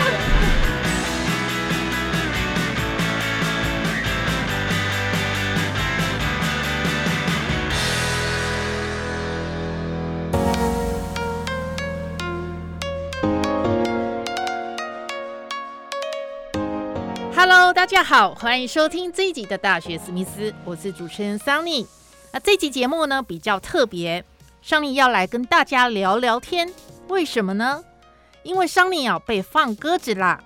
Hello，大家好，欢迎收听这一集的大学史密斯，我是主持人桑尼。那这集节目呢比较特别，桑尼要来跟大家聊聊天，为什么呢？因为桑尼啊被放鸽子啦。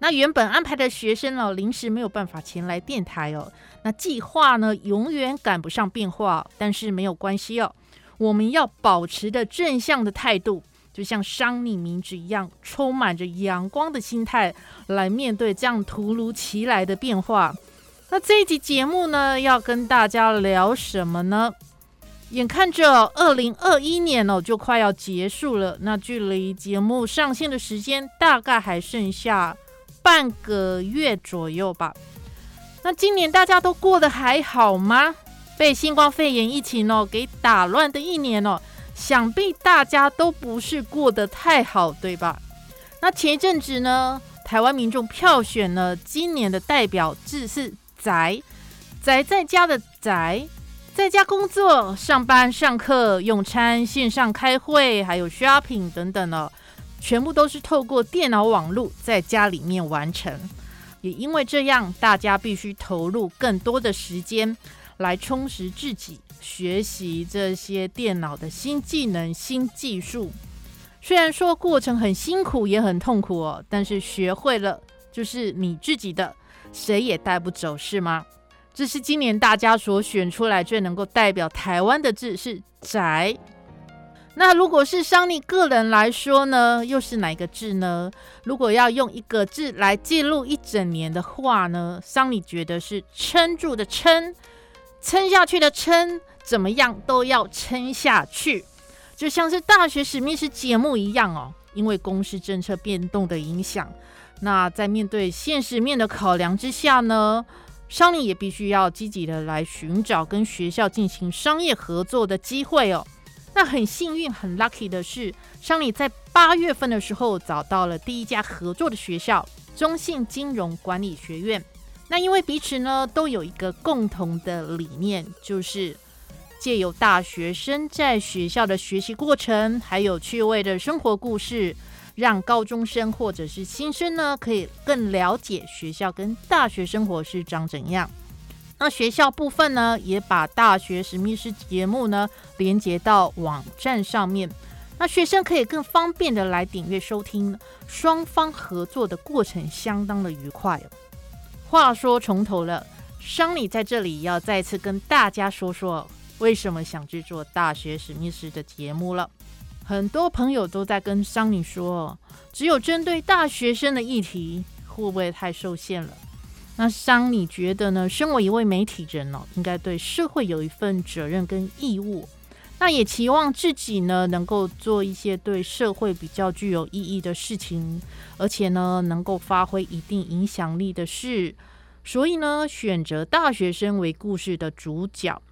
那原本安排的学生哦，临时没有办法前来电台哦。那计划呢永远赶不上变化，但是没有关系哦，我们要保持的正向的态度。就像商你名字一样，充满着阳光的心态来面对这样突如其来的变化。那这一集节目呢，要跟大家聊什么呢？眼看着二零二一年哦，就快要结束了，那距离节目上线的时间大概还剩下半个月左右吧。那今年大家都过得还好吗？被新冠肺炎疫情哦给打乱的一年哦。想必大家都不是过得太好，对吧？那前一阵子呢，台湾民众票选了今年的代表字是“宅”，宅在家的宅，在家工作、上班、上课、用餐、线上开会，还有 shopping 等等呢，全部都是透过电脑网络在家里面完成。也因为这样，大家必须投入更多的时间来充实自己。学习这些电脑的新技能、新技术，虽然说过程很辛苦，也很痛苦哦，但是学会了就是你自己的，谁也带不走，是吗？这是今年大家所选出来最能够代表台湾的字是“宅”。那如果是商你个人来说呢，又是哪个字呢？如果要用一个字来记录一整年的话呢，商你觉得是“撑住”的“撑”。撑下去的撑，怎么样都要撑下去，就像是大学史密斯节目一样哦。因为公司政策变动的影响，那在面对现实面的考量之下呢，商理也必须要积极的来寻找跟学校进行商业合作的机会哦。那很幸运、很 lucky 的是，商理在八月份的时候找到了第一家合作的学校——中信金融管理学院。那因为彼此呢都有一个共同的理念，就是借由大学生在学校的学习过程，还有趣味的生活故事，让高中生或者是新生呢可以更了解学校跟大学生活是长怎样。那学校部分呢，也把大学史密斯节目呢连接到网站上面，那学生可以更方便的来订阅收听，双方合作的过程相当的愉快哦。话说从头了，商里在这里要再次跟大家说说，为什么想制作大学史密斯的节目了。很多朋友都在跟商里说，只有针对大学生的议题，会不会太受限了？那商你觉得呢？身为一位媒体人哦，应该对社会有一份责任跟义务。那也期望自己呢，能够做一些对社会比较具有意义的事情，而且呢，能够发挥一定影响力的事。所以呢，选择大学生为故事的主角。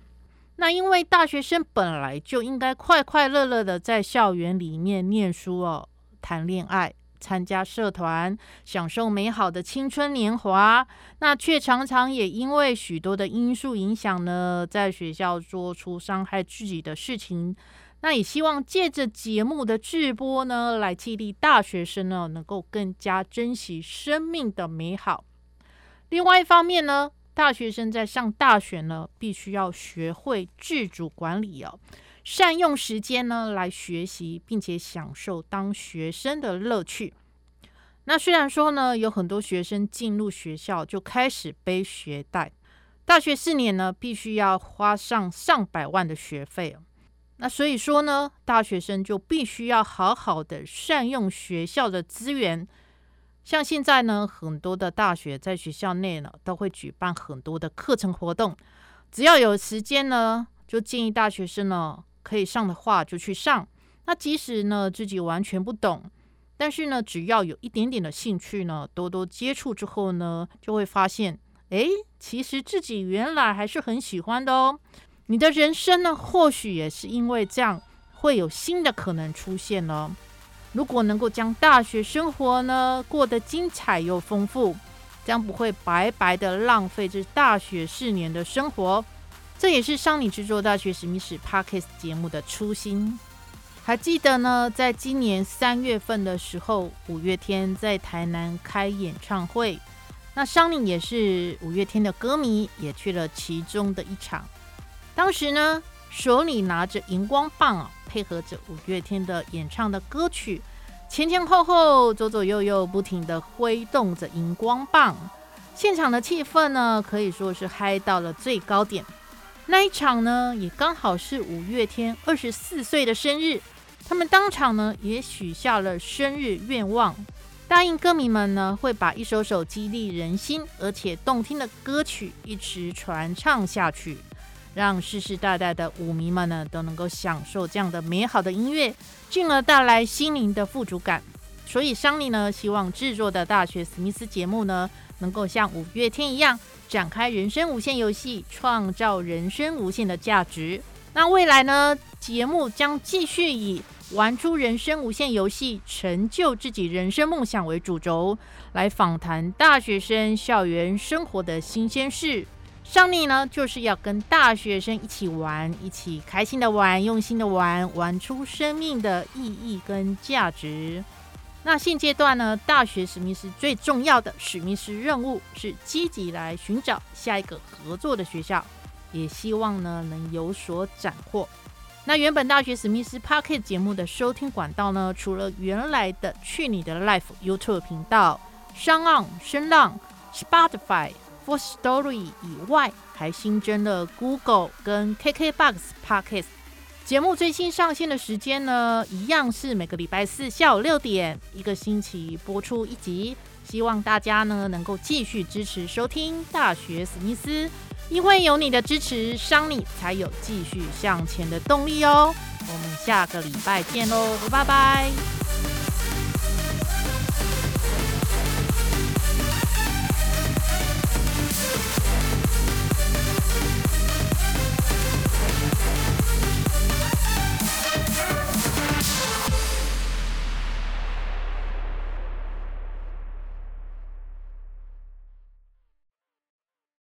那因为大学生本来就应该快快乐乐的在校园里面念书哦，谈恋爱。参加社团，享受美好的青春年华，那却常常也因为许多的因素影响呢，在学校做出伤害自己的事情。那也希望借着节目的直播呢，来激励大学生呢，能够更加珍惜生命的美好。另外一方面呢，大学生在上大学呢，必须要学会自主管理哦。善用时间呢，来学习，并且享受当学生的乐趣。那虽然说呢，有很多学生进入学校就开始背学贷，大学四年呢，必须要花上上百万的学费那所以说呢，大学生就必须要好好的善用学校的资源。像现在呢，很多的大学在学校内呢，都会举办很多的课程活动，只要有时间呢，就建议大学生呢。可以上的话就去上，那即使呢自己完全不懂，但是呢只要有一点点的兴趣呢，多多接触之后呢，就会发现，哎，其实自己原来还是很喜欢的哦。你的人生呢，或许也是因为这样，会有新的可能出现了。如果能够将大学生活呢过得精彩又丰富，将不会白白的浪费这大学四年的生活。这也是商你制作大学史密史 Parkes 节目的初心。还记得呢，在今年三月份的时候，五月天在台南开演唱会，那商宁也是五月天的歌迷，也去了其中的一场。当时呢，手里拿着荧光棒啊，配合着五月天的演唱的歌曲，前前后后、左左右右不停的挥动着荧光棒，现场的气氛呢，可以说是嗨到了最高点。那一场呢，也刚好是五月天二十四岁的生日，他们当场呢也许下了生日愿望，答应歌迷们呢会把一首首激励人心而且动听的歌曲一直传唱下去，让世世代代的舞迷们呢都能够享受这样的美好的音乐，进而带来心灵的富足感。所以，桑尼呢希望制作的大学史密斯节目呢，能够像五月天一样。展开人生无限游戏，创造人生无限的价值。那未来呢？节目将继续以玩出人生无限游戏，成就自己人生梦想为主轴，来访谈大学生校园生活的新鲜事。上例呢，就是要跟大学生一起玩，一起开心的玩，用心的玩，玩出生命的意义跟价值。那现阶段呢，大学史密斯最重要的史密斯任务是积极来寻找下一个合作的学校，也希望呢能有所斩获。那原本大学史密斯 Pocket 节目的收听管道呢，除了原来的去你的 Life YouTube 频道、商浪声浪、Spotify、For Story 以外，还新增了 Google 跟 KKBox Pocket。节目最新上线的时间呢，一样是每个礼拜四下午六点，一个星期播出一集。希望大家呢能够继续支持收听《大学史密斯》，因为有你的支持，商你才有继续向前的动力哦。我们下个礼拜见喽，拜拜。